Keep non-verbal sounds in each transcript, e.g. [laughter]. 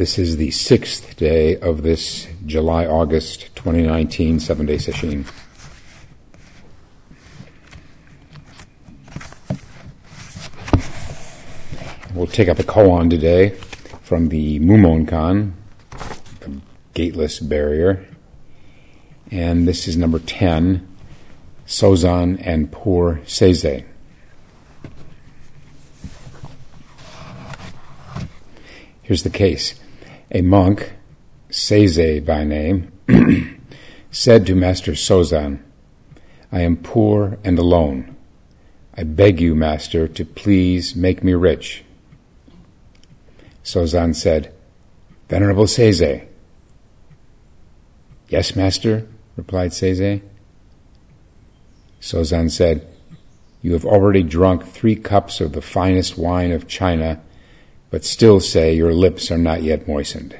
This is the sixth day of this July August 2019 seven day session. We'll take up a koan today from the Mumonkan, the gateless barrier. And this is number 10, Sozan and Poor Seize. Here's the case. A monk, Seize by name, [clears throat] said to Master Sozan, I am poor and alone. I beg you, Master, to please make me rich. Sozan said, Venerable Seize. Yes, Master, replied Seize. Sozan said, You have already drunk three cups of the finest wine of China but still say your lips are not yet moistened.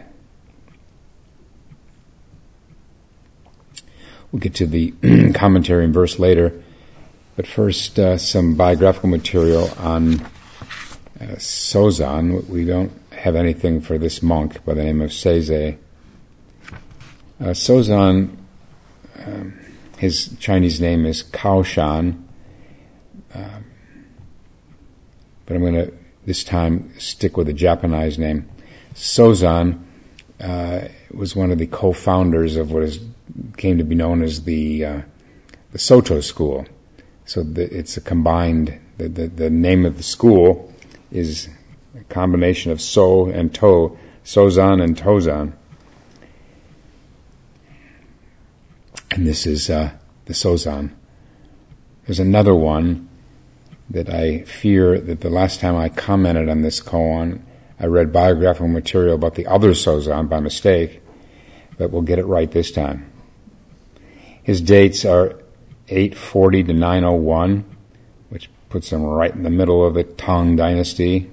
We'll get to the [clears throat] commentary and verse later, but first uh, some biographical material on uh, Sozan. We don't have anything for this monk by the name of Seize. Uh, Sozan, um, his Chinese name is Kaoshan, um, but I'm going to this time stick with a Japanese name. Sozan uh, was one of the co-founders of what is, came to be known as the uh, the Soto school. So the, it's a combined. The, the, the name of the school is a combination of So and To, Sozan and Tozan. And this is uh, the Sozan. There's another one that I fear that the last time I commented on this koan, I read biographical material about the other Sozan by mistake, but we'll get it right this time. His dates are 840 to 901, which puts him right in the middle of the Tang dynasty.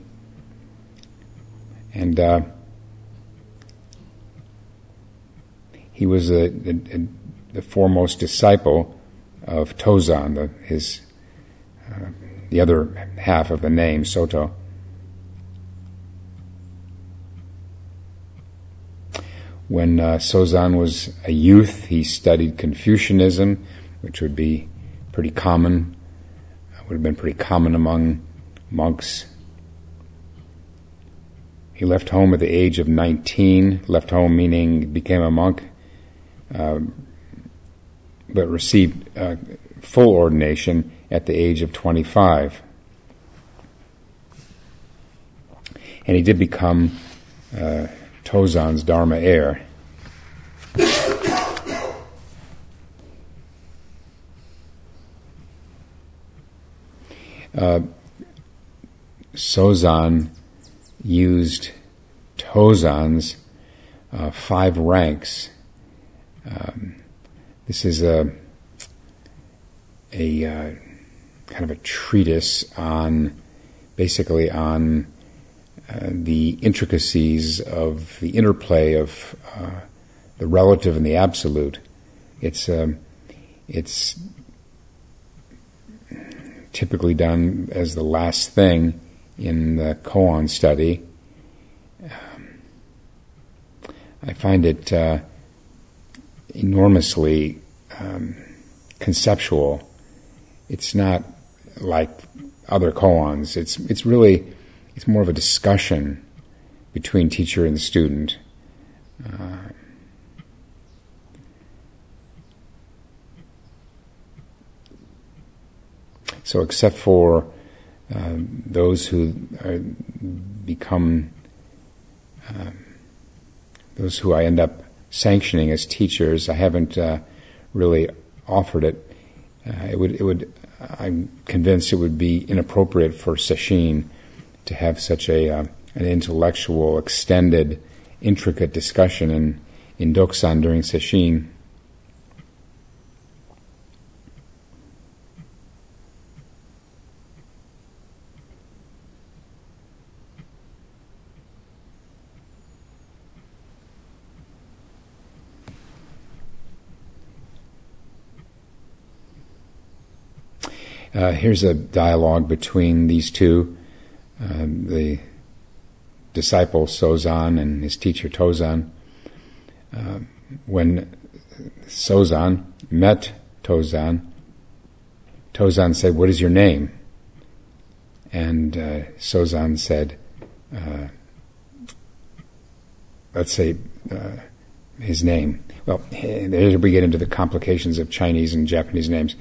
And uh, he was a, a, the foremost disciple of Tozan, the, his uh, the other half of the name, Soto. When uh, Sozan was a youth, he studied Confucianism, which would be pretty common, would have been pretty common among monks. He left home at the age of 19, left home meaning became a monk, uh, but received uh, full ordination at the age of 25. And he did become uh, Tozan's Dharma heir. Uh, Sozan used Tozan's uh, five ranks. Um, this is a a uh, kind of a treatise on basically on uh, the intricacies of the interplay of uh, the relative and the absolute. It's um, it's typically done as the last thing in the koan study. Um, I find it uh, enormously um, conceptual. It's not like other koans. It's it's really it's more of a discussion between teacher and student. Uh, so, except for uh, those who are, become uh, those who I end up sanctioning as teachers, I haven't uh, really offered it. Uh, it would it would I'm convinced it would be inappropriate for Sesshin to have such a uh, an intellectual, extended, intricate discussion in in Dokusan during Sesshin. Uh, here's a dialogue between these two. Um, the disciple Sozan and his teacher Tozan. Uh, when Sozan met Tozan, Tozan said, What is your name? And uh, Sozan said, uh, Let's say uh, his name. Well, there we get into the complications of Chinese and Japanese names.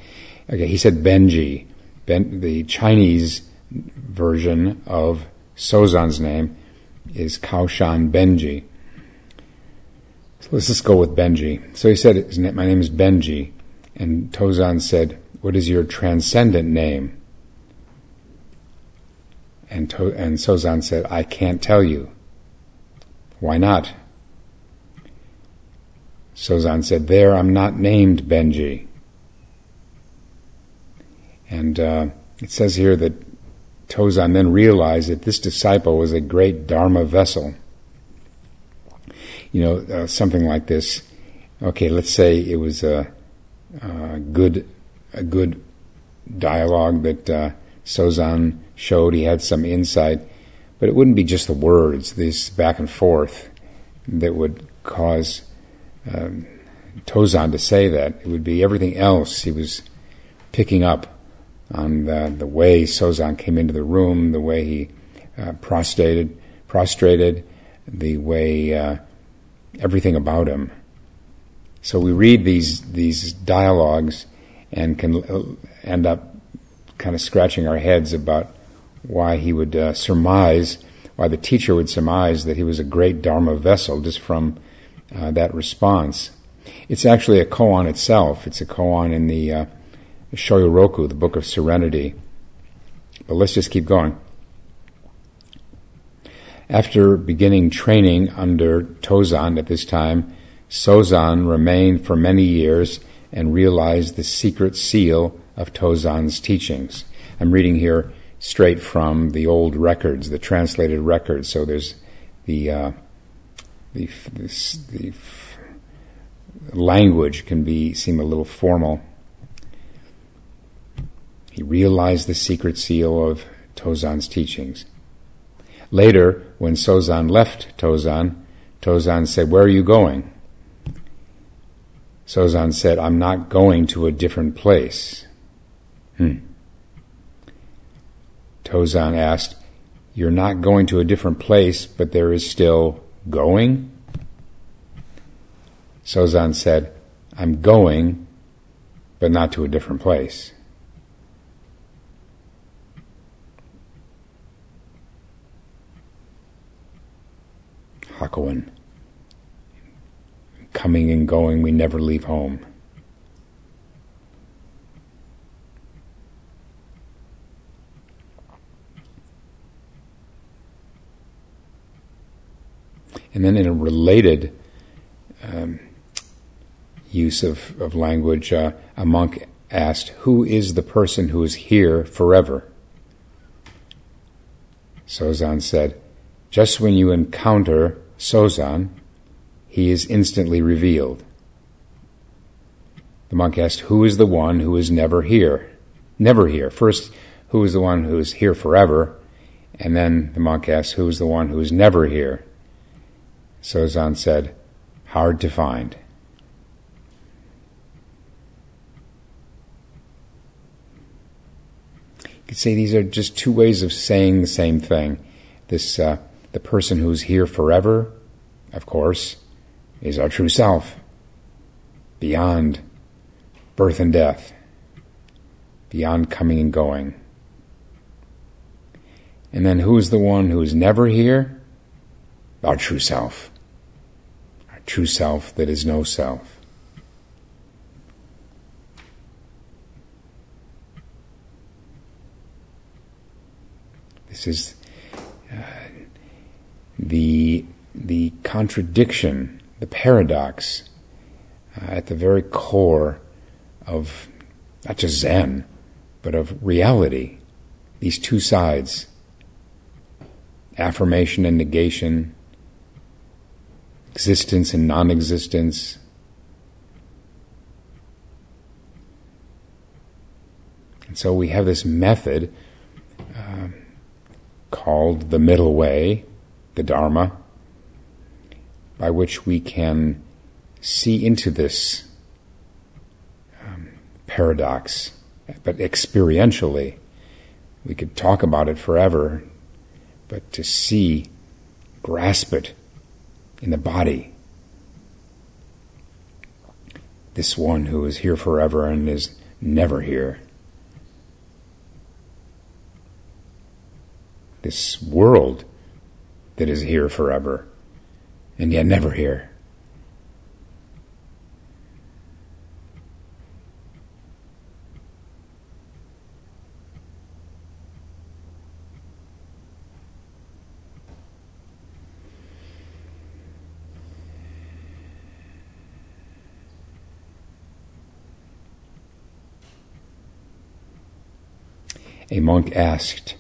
Okay, he said Benji. Ben, the Chinese version of Sozan's name is Kaoshan Benji. So let's just go with Benji. So he said, My name is Benji. And Tozan said, What is your transcendent name? And, to- and Sozan said, I can't tell you. Why not? Sozan said, There I'm not named Benji. And uh, it says here that Tozan then realized that this disciple was a great Dharma vessel. You know, uh, something like this. Okay, let's say it was a, a good, a good dialogue that uh, Sozan showed. He had some insight, but it wouldn't be just the words, this back and forth, that would cause um, Tozan to say that. It would be everything else he was picking up on the, the way Sozan came into the room, the way he uh, prostrated, prostrated, the way uh, everything about him. So we read these these dialogues and can uh, end up kind of scratching our heads about why he would uh, surmise, why the teacher would surmise that he was a great Dharma vessel just from uh, that response. It's actually a koan itself. It's a koan in the uh, Shoyoroku, the Book of Serenity. But let's just keep going. After beginning training under Tozan at this time, Sozan remained for many years and realized the secret seal of Tozan's teachings. I'm reading here straight from the old records, the translated records. So there's the uh, the, the, the language can be seem a little formal. He realized the secret seal of Tozan's teachings. Later, when Sozan left Tozan, Tozan said, Where are you going? Sozan said, I'm not going to a different place. Hmm. Tozan asked, You're not going to a different place, but there is still going? Sozan said, I'm going, but not to a different place. Hakuin. Coming and going, we never leave home. And then in a related um, use of, of language, uh, a monk asked, Who is the person who is here forever? Sozan said, Just when you encounter Sozan, he is instantly revealed. The monk asked, Who is the one who is never here? Never here. First, who is the one who is here forever? And then the monk asked, Who is the one who is never here? Sozan said, Hard to find. You could say these are just two ways of saying the same thing. This, uh, the person who's here forever, of course, is our true self, beyond birth and death, beyond coming and going. And then who is the one who is never here? Our true self Our true self that is no self. This is the the contradiction, the paradox uh, at the very core of not just Zen, but of reality. These two sides, affirmation and negation, existence and non existence. And so we have this method uh, called the middle way, the Dharma, by which we can see into this um, paradox, but experientially. We could talk about it forever, but to see, grasp it in the body. This one who is here forever and is never here. This world that is here forever and yet never here. A monk asked,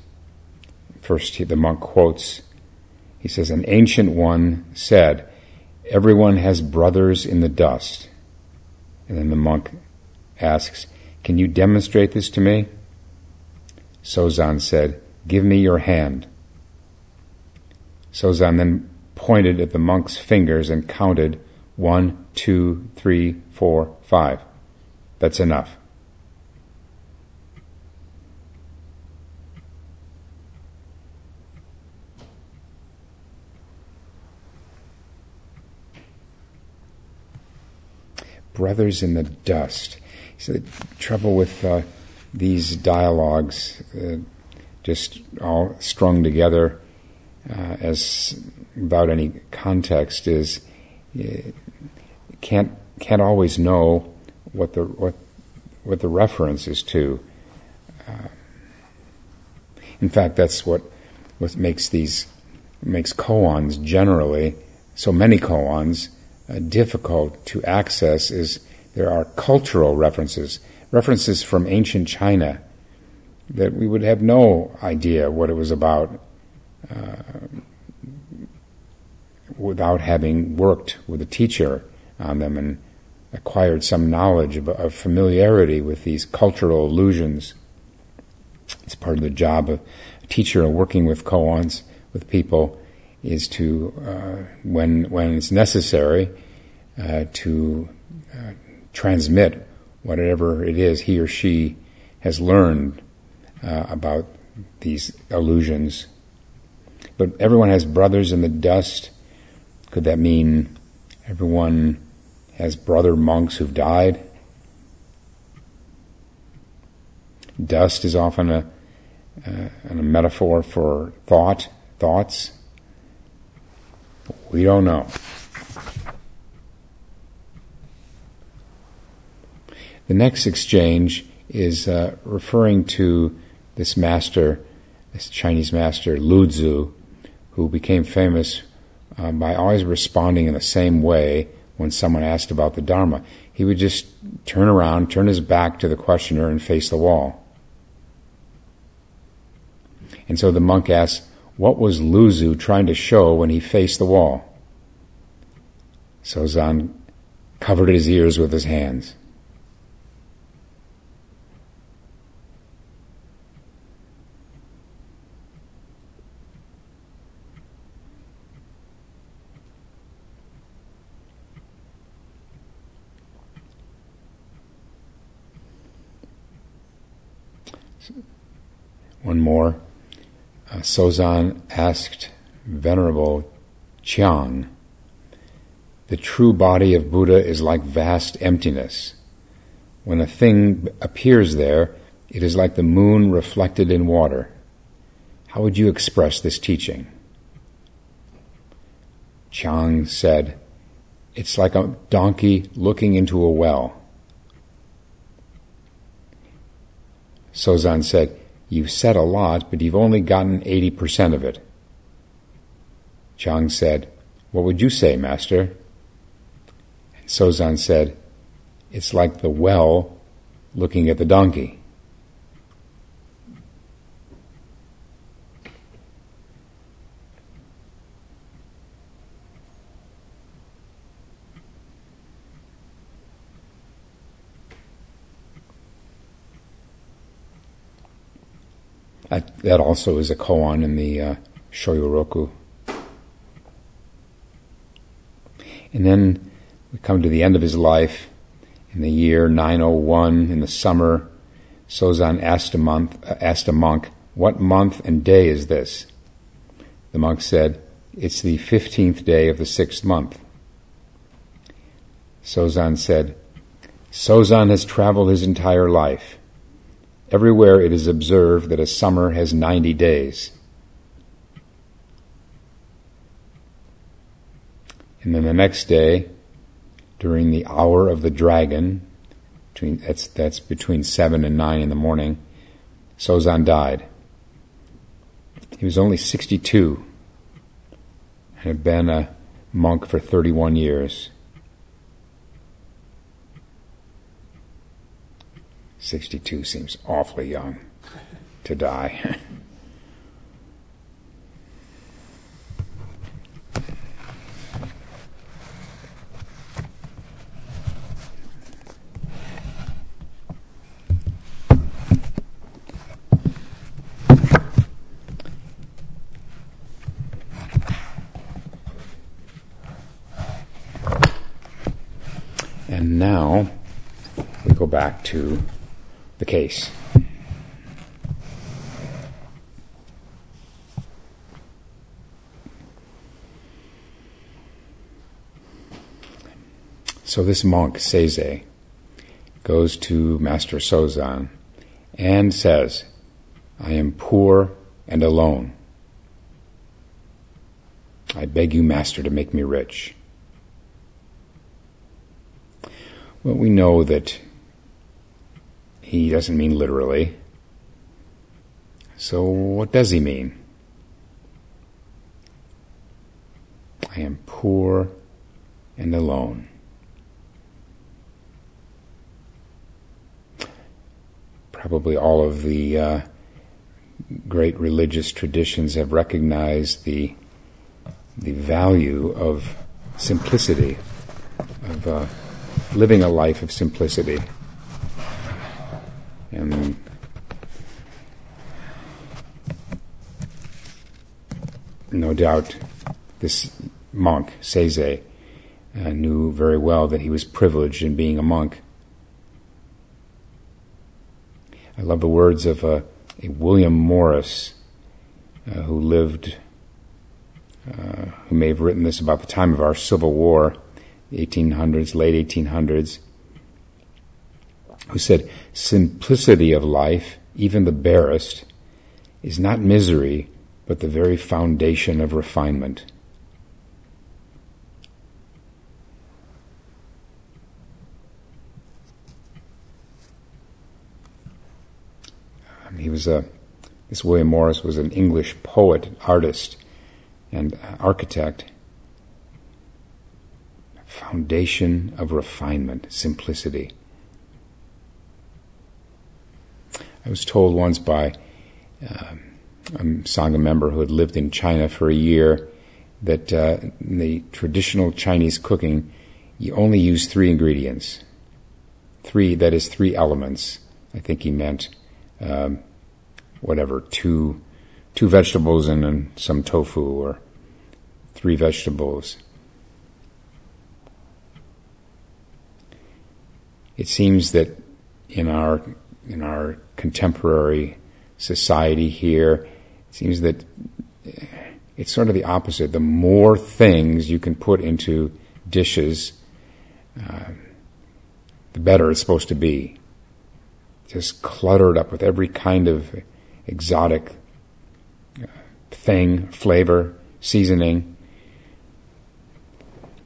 first the monk quotes he says, An ancient one said, Everyone has brothers in the dust. And then the monk asks, Can you demonstrate this to me? Sozan said, Give me your hand. Sozan then pointed at the monk's fingers and counted one, two, three, four, five. That's enough. Brothers in the dust. So the trouble with uh, these dialogues, uh, just all strung together uh, as without any context, is can't can't always know what the what what the reference is to. Uh, in fact, that's what what makes these makes koans generally so many koans uh, difficult to access is there are cultural references, references from ancient China that we would have no idea what it was about uh, without having worked with a teacher on them and acquired some knowledge of, of familiarity with these cultural allusions. It's part of the job of a teacher working with koans, with people, is to, uh, when, when it's necessary, uh, to uh, transmit whatever it is he or she has learned uh, about these illusions. But everyone has brothers in the dust. Could that mean everyone has brother monks who've died? Dust is often a, uh, a metaphor for thought, thoughts. We don't know. The next exchange is uh, referring to this master, this Chinese master, Lu Tzu, who became famous uh, by always responding in the same way when someone asked about the Dharma. He would just turn around, turn his back to the questioner, and face the wall. And so the monk asks, What was Luzu trying to show when he faced the wall? Sozan covered his ears with his hands. One more. Sozan asked Venerable Chiang, the true body of Buddha is like vast emptiness. When a thing appears there, it is like the moon reflected in water. How would you express this teaching? Chiang said, It's like a donkey looking into a well. Sozan said, You've said a lot, but you've only gotten 80% of it. Chang said, What would you say, Master? And Sozan said, It's like the well looking at the donkey. That also is a koan in the uh, Shoyoroku And then we come to the end of his life in the year 901 in the summer. Sozan asked a, month, uh, asked a monk, What month and day is this? The monk said, It's the 15th day of the sixth month. Sozan said, Sozan has traveled his entire life. Everywhere it is observed that a summer has 90 days. And then the next day, during the hour of the dragon, between, that's, that's between 7 and 9 in the morning, Sozan died. He was only 62 and had been a monk for 31 years. 62 seems awfully young to die. and now we go back to the case. So this monk, Seize, goes to Master Sozan and says, I am poor and alone. I beg you, Master, to make me rich. Well, we know that he doesn't mean literally. So, what does he mean? I am poor and alone. Probably all of the uh, great religious traditions have recognized the the value of simplicity, of uh, living a life of simplicity. And no doubt this monk, Seize, uh, knew very well that he was privileged in being a monk. I love the words of uh, a William Morris, uh, who lived, uh, who may have written this about the time of our Civil War, 1800s, late 1800s who said, Simplicity of life, even the barest, is not misery, but the very foundation of refinement. Um, he was a, this William Morris was an English poet, artist, and architect. Foundation of refinement, simplicity. I was told once by um, a Sangha member who had lived in China for a year that uh, in the traditional Chinese cooking, you only use three ingredients. Three, that is, three elements. I think he meant um, whatever, two, two vegetables and, and some tofu, or three vegetables. It seems that in our in our contemporary society here, it seems that it's sort of the opposite. The more things you can put into dishes, uh, the better it's supposed to be. Just cluttered up with every kind of exotic uh, thing, flavor, seasoning.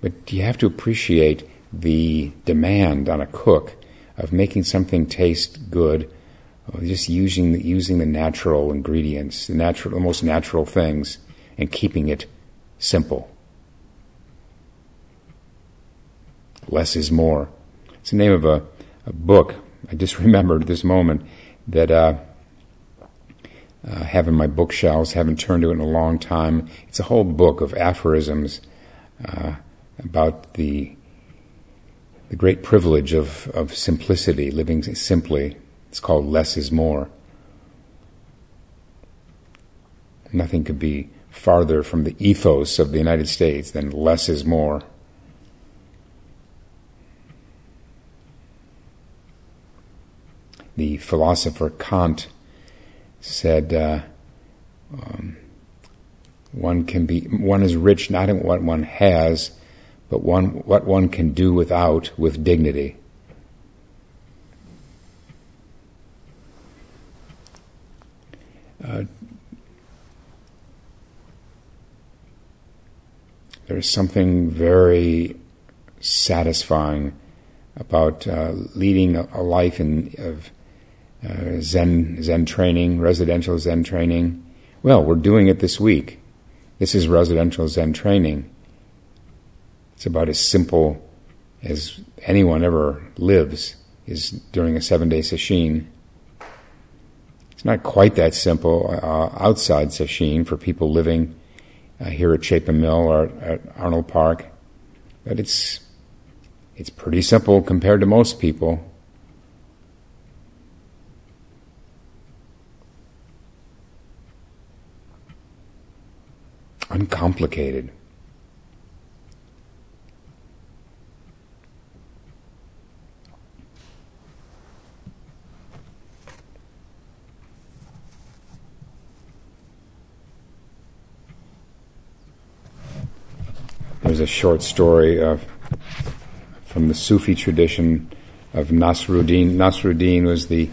But you have to appreciate the demand on a cook of making something taste good, just using the, using the natural ingredients, the natural, the most natural things, and keeping it simple. Less is more. It's the name of a, a book. I just [laughs] remembered this moment that uh, uh, have in my bookshelves. Haven't turned to it in a long time. It's a whole book of aphorisms uh, about the the great privilege of, of simplicity, living simply. It's called less is more. Nothing could be farther from the ethos of the United States than less is more. The philosopher Kant said, uh, um, "One can be one is rich not in what one has, but one what one can do without with dignity. Uh, there's something very satisfying about uh, leading a, a, life in, of uh, Zen Zen training, residential Zen training. Well, we're doing it this week. This is residential Zen training. It's about as simple as anyone ever lives is during a seven day sesshin. It's not quite that simple uh, outside sesshin for people living uh, here at Chapin Mill or at Arnold Park, but it's it's pretty simple compared to most people. Uncomplicated. There's a short story of, from the Sufi tradition of Nasruddin. Nasruddin was the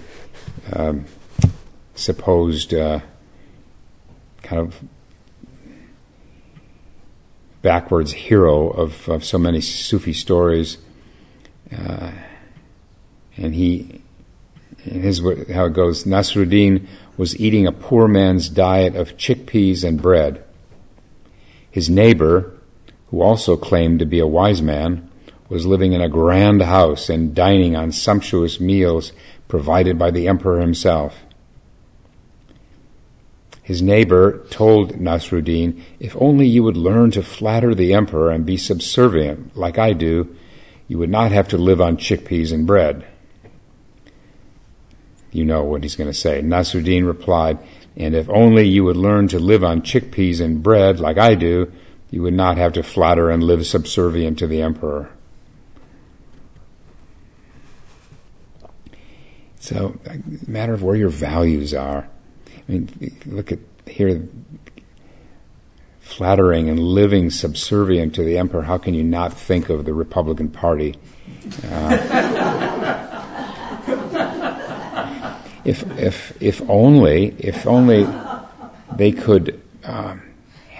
um, supposed uh, kind of backwards hero of, of so many Sufi stories. Uh, and he, his how it goes, Nasruddin was eating a poor man's diet of chickpeas and bread. His neighbor, who also claimed to be a wise man, was living in a grand house and dining on sumptuous meals provided by the emperor himself. His neighbor told Nasruddin, If only you would learn to flatter the emperor and be subservient, like I do, you would not have to live on chickpeas and bread. You know what he's going to say. Nasruddin replied, And if only you would learn to live on chickpeas and bread, like I do, you would not have to flatter and live subservient to the emperor. So, matter of where your values are. I mean, look at here, flattering and living subservient to the emperor. How can you not think of the Republican Party? Uh, [laughs] if if if only if only they could. Um,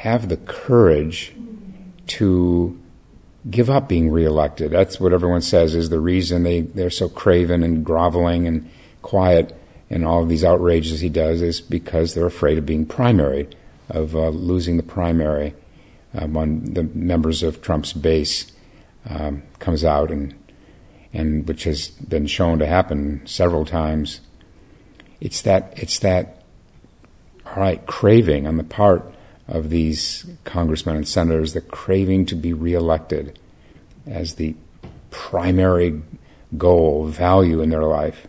have the courage to give up being reelected. That's what everyone says is the reason they, they're so craven and groveling and quiet and all of these outrages he does is because they're afraid of being primary, of uh, losing the primary um, when the members of Trump's base um, comes out and and which has been shown to happen several times. It's that it's that all right craving on the part of these congressmen and senators, the craving to be reelected as the primary goal, value in their life,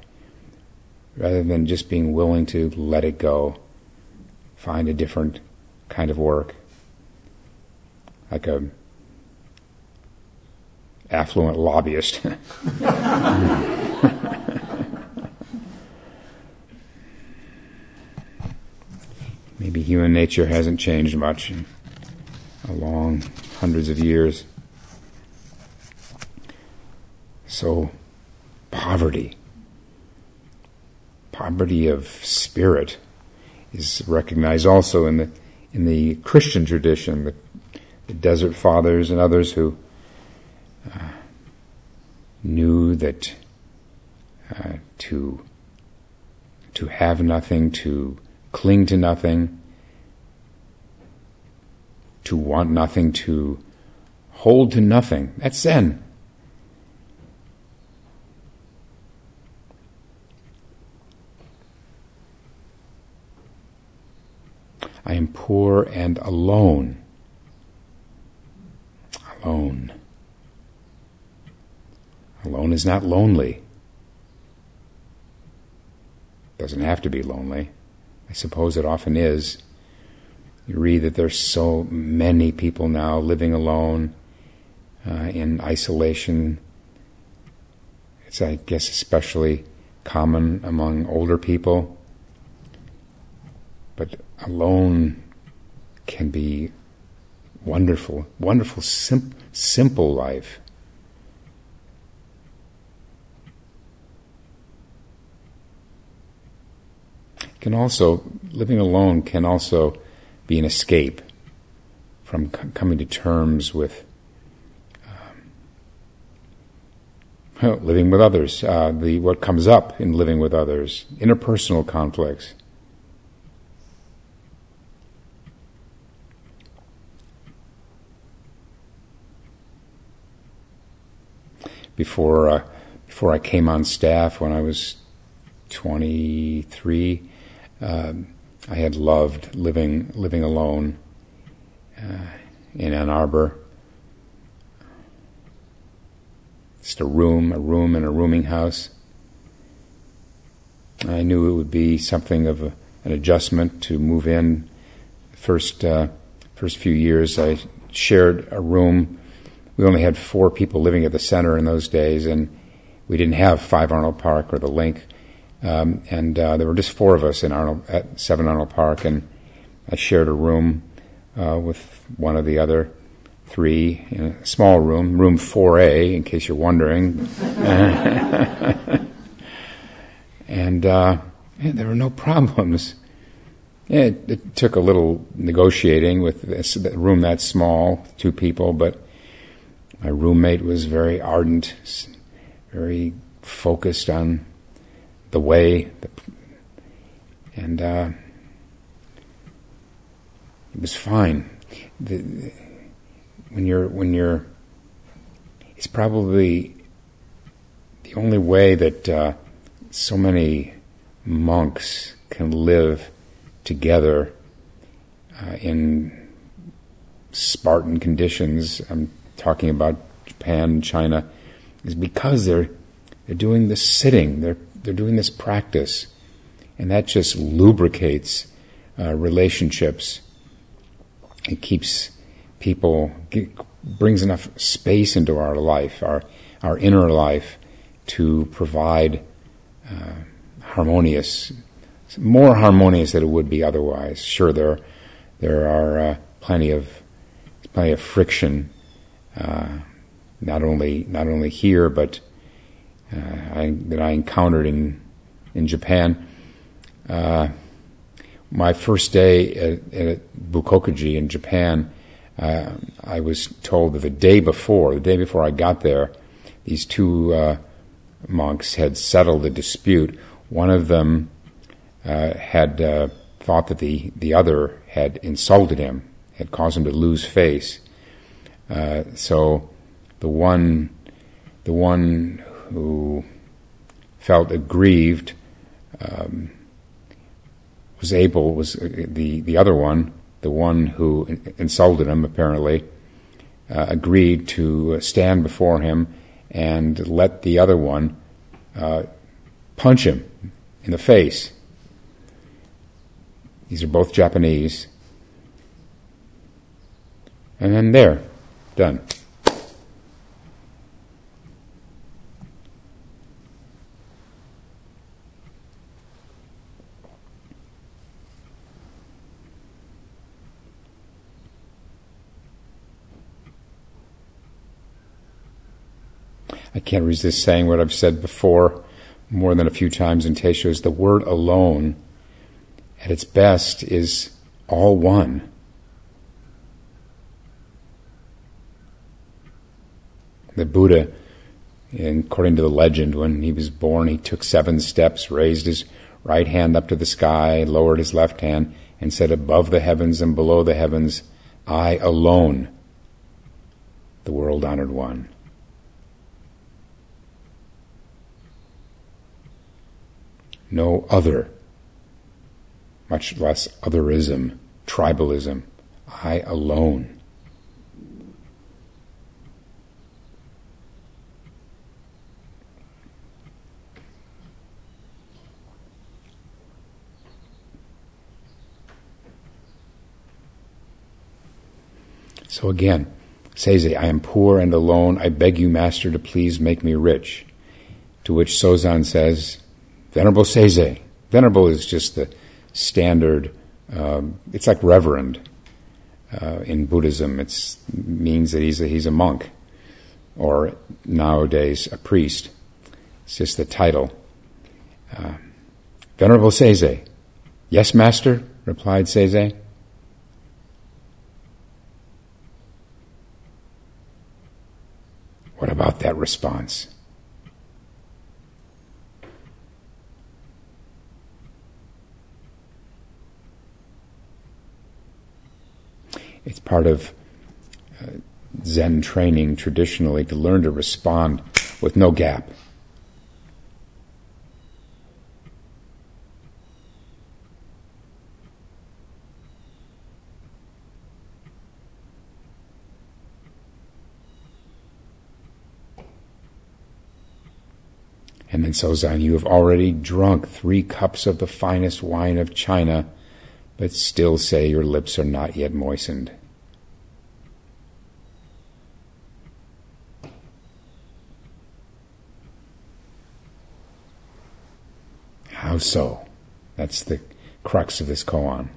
rather than just being willing to let it go, find a different kind of work, like a affluent lobbyist. [laughs] maybe human nature hasn't changed much in a long hundreds of years. So, poverty, poverty of spirit, is recognized also in the in the Christian tradition. The, the Desert Fathers and others who uh, knew that uh, to to have nothing, to cling to nothing, to want nothing, to hold to nothing. That's Zen. I am poor and alone. Alone. Alone is not lonely. Doesn't have to be lonely. I suppose it often is. You read that there's so many people now living alone uh, in isolation. It's, I guess, especially common among older people. But alone can be wonderful, wonderful, sim- simple life. Can also, living alone can also be an escape from c- coming to terms with um, living with others, uh, the what comes up in living with others, interpersonal conflicts. Before uh, before I came on staff, when I was 23, um, I had loved living living alone uh, in Ann Arbor. Just a room, a room in a rooming house. I knew it would be something of a, an adjustment to move in. First, uh, first few years, I shared a room. We only had four people living at the center in those days, and we didn't have Five Arnold Park or the Link. Um, and uh, there were just four of us in Arnold at Seven Arnold Park, and I shared a room uh, with one of the other three in a small room, room 4A, in case you're wondering. [laughs] and, uh, there were no [laughs] problems. It, it, took a little negotiating with this, room that small, two people, but my roommate was very ardent, very focused on the way, the, and uh, it was fine. The, when you're when you're, it's probably the only way that uh, so many monks can live together uh, in Spartan conditions. I'm talking about Japan China, is because they're they're doing this sitting. They're they're doing this practice, and that just lubricates uh, relationships. It keeps people brings enough space into our life, our our inner life, to provide uh, harmonious, more harmonious than it would be otherwise. Sure, there there are uh, plenty of plenty of friction, uh, not only not only here but uh, I, that I encountered in in Japan. Uh, my first day at, at Bukkokuji in Japan, uh, I was told that the day before, the day before I got there, these two uh, monks had settled the dispute. One of them uh, had uh, thought that the, the other had insulted him, had caused him to lose face. so the one, the one who felt aggrieved um, was able was uh, the the other one, the one who insulted him apparently, uh, agreed to stand before him and let the other one uh, punch him in the face. These are both Japanese. And then there, done. I can't resist saying what I've said before more than a few times in Teisho the word alone at its best is all one. The Buddha, according to the legend, when he was born, he took seven steps, raised his right hand up to the sky, lowered his left hand, and said, Above the heavens and below the heavens, I alone, the world honored one. No other, much less otherism, tribalism. I alone. So again, Seize, I am poor and alone. I beg you, Master, to please make me rich. To which Sozan says, Venerable Seizei. Venerable is just the standard, um, it's like reverend. Uh, in Buddhism, it means that he's a, he's a monk, or nowadays a priest. It's just the title. Uh, Venerable Seizei. Yes, master, replied Seizei. What about that response? It's part of uh, Zen training traditionally to learn to respond with no gap. And then Sozan, you have already drunk three cups of the finest wine of China, but still say your lips are not yet moistened. So? That's the crux of this koan.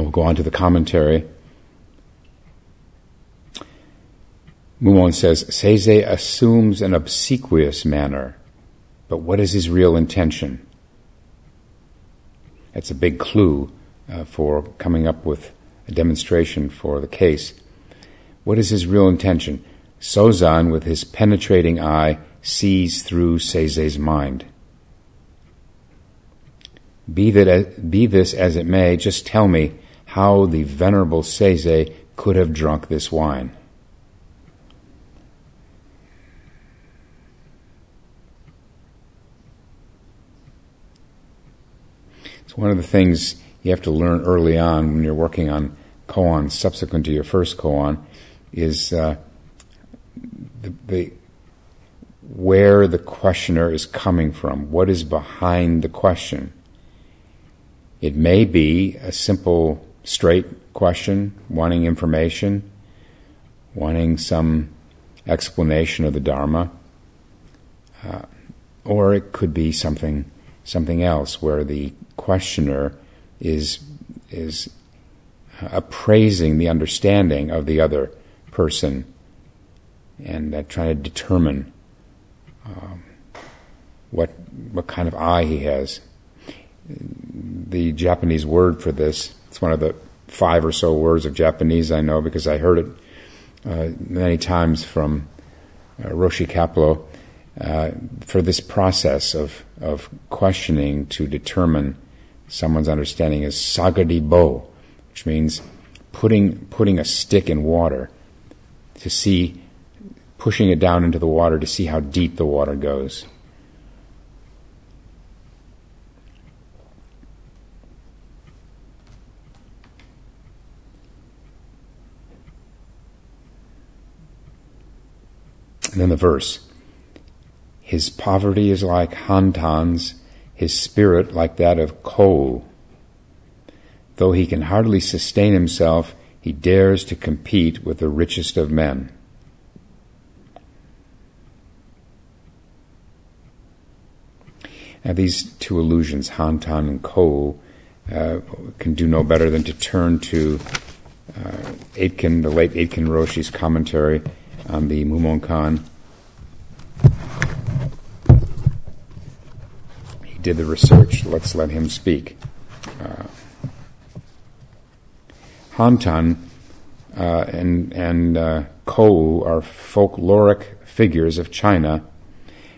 We'll go on to the commentary. Mumon says, Seizei assumes an obsequious manner, but what is his real intention? That's a big clue uh, for coming up with a demonstration for the case. What is his real intention? Sozan, with his penetrating eye, sees through Seizei's mind. Be, that, be this as it may, just tell me how the venerable Seizei could have drunk this wine. It's one of the things you have to learn early on when you're working on koan subsequent to your first koan is uh, the, the where the questioner is coming from, what is behind the question. It may be a simple, straight question, wanting information, wanting some explanation of the Dharma, uh, or it could be something something else where the questioner is is appraising the understanding of the other person and uh, trying to determine um, what what kind of eye he has the Japanese word for this. It's one of the five or so words of Japanese I know because I heard it uh, many times from uh, Roshi Kapleau uh, for this process of, of questioning to determine someone's understanding is saguri bo, which means putting, putting a stick in water to see, pushing it down into the water to see how deep the water goes. And then the verse. His poverty is like Hantan's, his spirit like that of Kou. Though he can hardly sustain himself, he dares to compete with the richest of men. Now, these two illusions, Hantan and Kou, uh, can do no better than to turn to uh, Aitken, the late Aitken Roshi's commentary on the Mumonkan. He did the research. Let's let him speak. Uh, Hantan uh, and and uh, Kou are folkloric figures of China,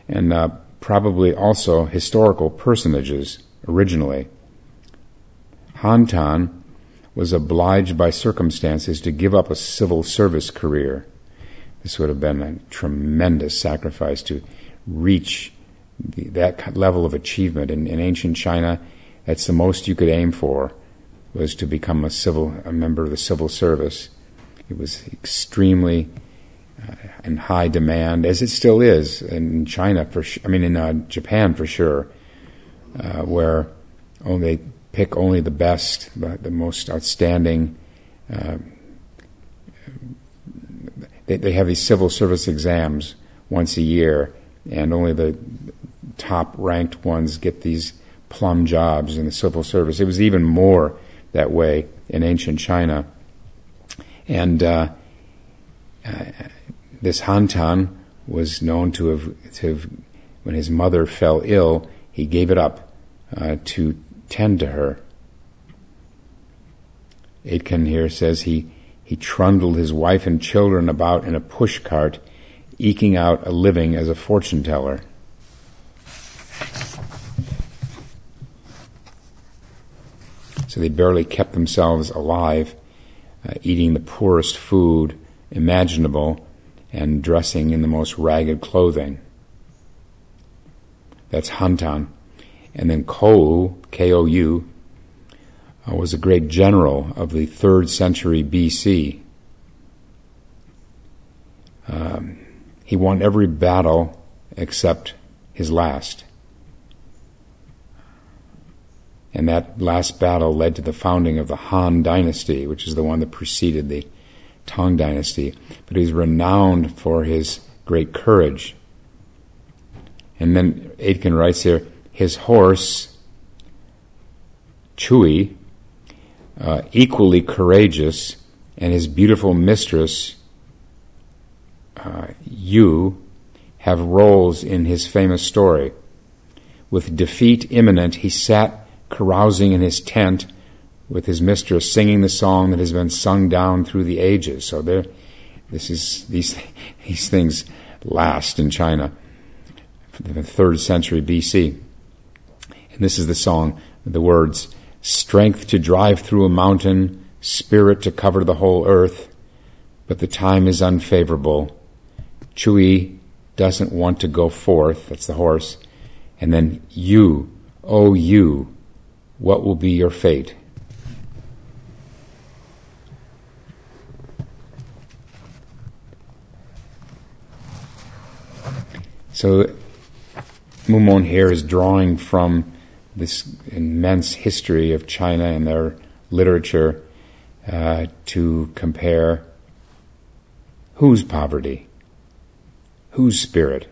and uh, probably also historical personages originally. Hantan was obliged by circumstances to give up a civil service career. This would have been a tremendous sacrifice to reach the, that level of achievement. In, in ancient China, that's the most you could aim for, was to become a civil, a member of the civil service. It was extremely uh, in high demand, as it still is in China for. Sh- I mean, in uh, Japan for sure, uh, where they pick only the best, the, the most outstanding. They, they have these civil service exams once a year, and only the top ranked ones get these plum jobs in the civil service. It was even more that way in ancient China. And uh, uh, this Han Tan was known to have, to have, when his mother fell ill, he gave it up uh, to tend to her. Aitken here says he, he trundled his wife and children about in a pushcart, eking out a living as a fortune teller. So they barely kept themselves alive, uh, eating the poorest food imaginable and dressing in the most ragged clothing. That's Han Tan. And then Kou, K-O-U, uh, was a great general of the third century BC. Um, he won every battle except his last. And that last battle led to the founding of the Han Dynasty, which is the one that preceded the Tang Dynasty. But he's renowned for his great courage. And then Aitken writes here, his horse, Chui, uh, equally courageous, and his beautiful mistress, uh, Yu, have roles in his famous story. With defeat imminent, he sat carousing in his tent with his mistress, singing the song that has been sung down through the ages. So there, this is these [laughs] these things last in China, the third century BC. And this is the song, the words, strength to drive through a mountain, spirit to cover the whole earth, but the time is unfavorable. Chui doesn't want to go forth, that's the horse, and then you, oh you, what will be your fate? So Mumon here is drawing from this immense history of China and their literature uh, to compare whose poverty, whose spirit.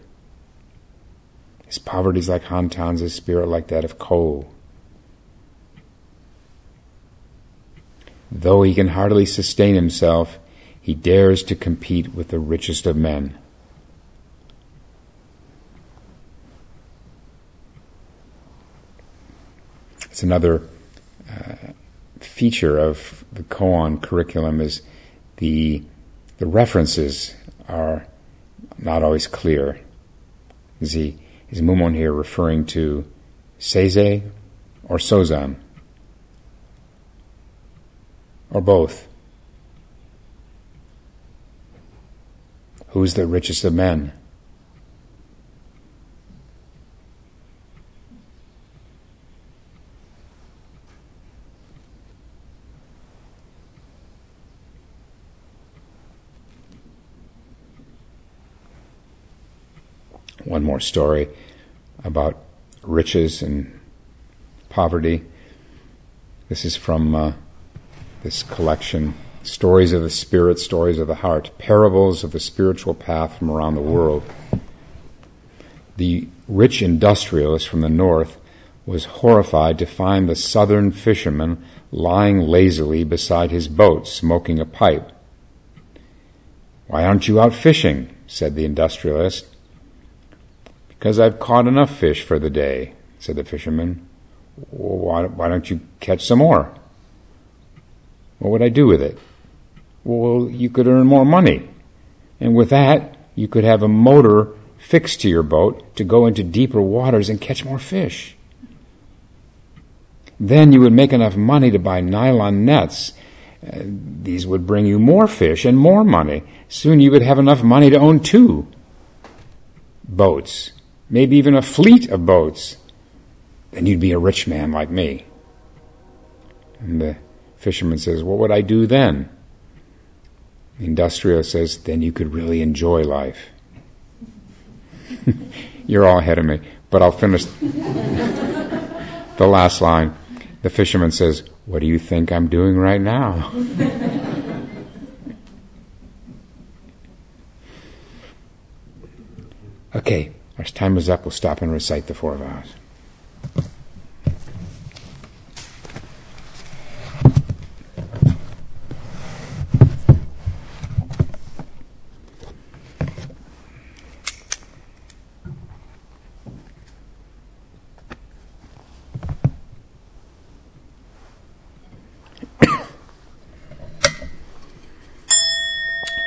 His poverty is like Han Tan's, spirit like that of Kou. Though he can hardly sustain himself, he dares to compete with the richest of men. It's another uh, feature of the koan curriculum is the the references are not always clear. Is he is Mumon here referring to Seizei or Sozan? Or both? Who's the richest of men? One more story about riches and poverty. This is from uh, this collection Stories of the Spirit, Stories of the Heart, Parables of the Spiritual Path from around the world. The rich industrialist from the north was horrified to find the southern fisherman lying lazily beside his boat, smoking a pipe. Why aren't you out fishing? said the industrialist. Because I've caught enough fish for the day, said the fisherman. Why, why don't you catch some more? What would I do with it? Well, you could earn more money. And with that, you could have a motor fixed to your boat to go into deeper waters and catch more fish. Then you would make enough money to buy nylon nets. Uh, these would bring you more fish and more money. Soon you would have enough money to own two boats, maybe even a fleet of boats. Then you'd be a rich man like me. And the fisherman says, What would I do then? The industrialist says, Then you could really enjoy life. [laughs] You're all ahead of me, but I'll finish [laughs] the last line. The fisherman says, What do you think I'm doing right now? [laughs] okay, our time is up. We'll stop and recite the four vows.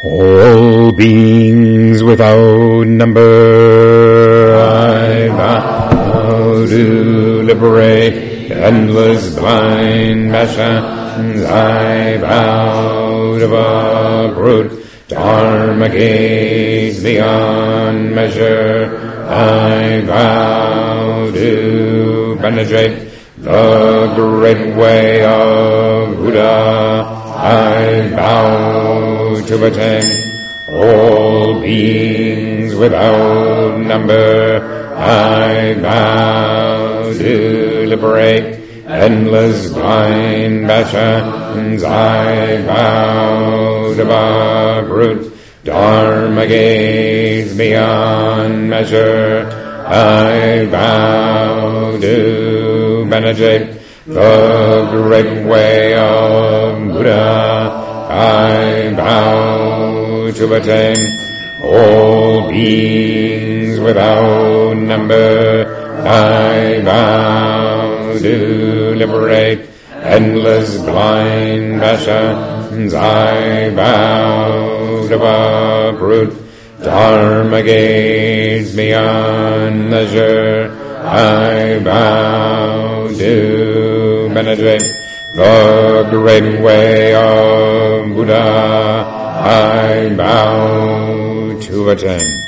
All beings without number, endless blind passions. I vow to uproot dharma gates beyond measure. I vow to penetrate the great way of Buddha. I vow to attain all beings without number. I vow liberate endless blind passions. I vow to uproot dharma gates beyond measure. I vow to penetrate the great way of Buddha. I vow to attain all beings without number. I vow to liberate endless blind passions. I vow to uproot dharma gates beyond measure. I vow to penetrate the great way of Buddha. I vow to attain.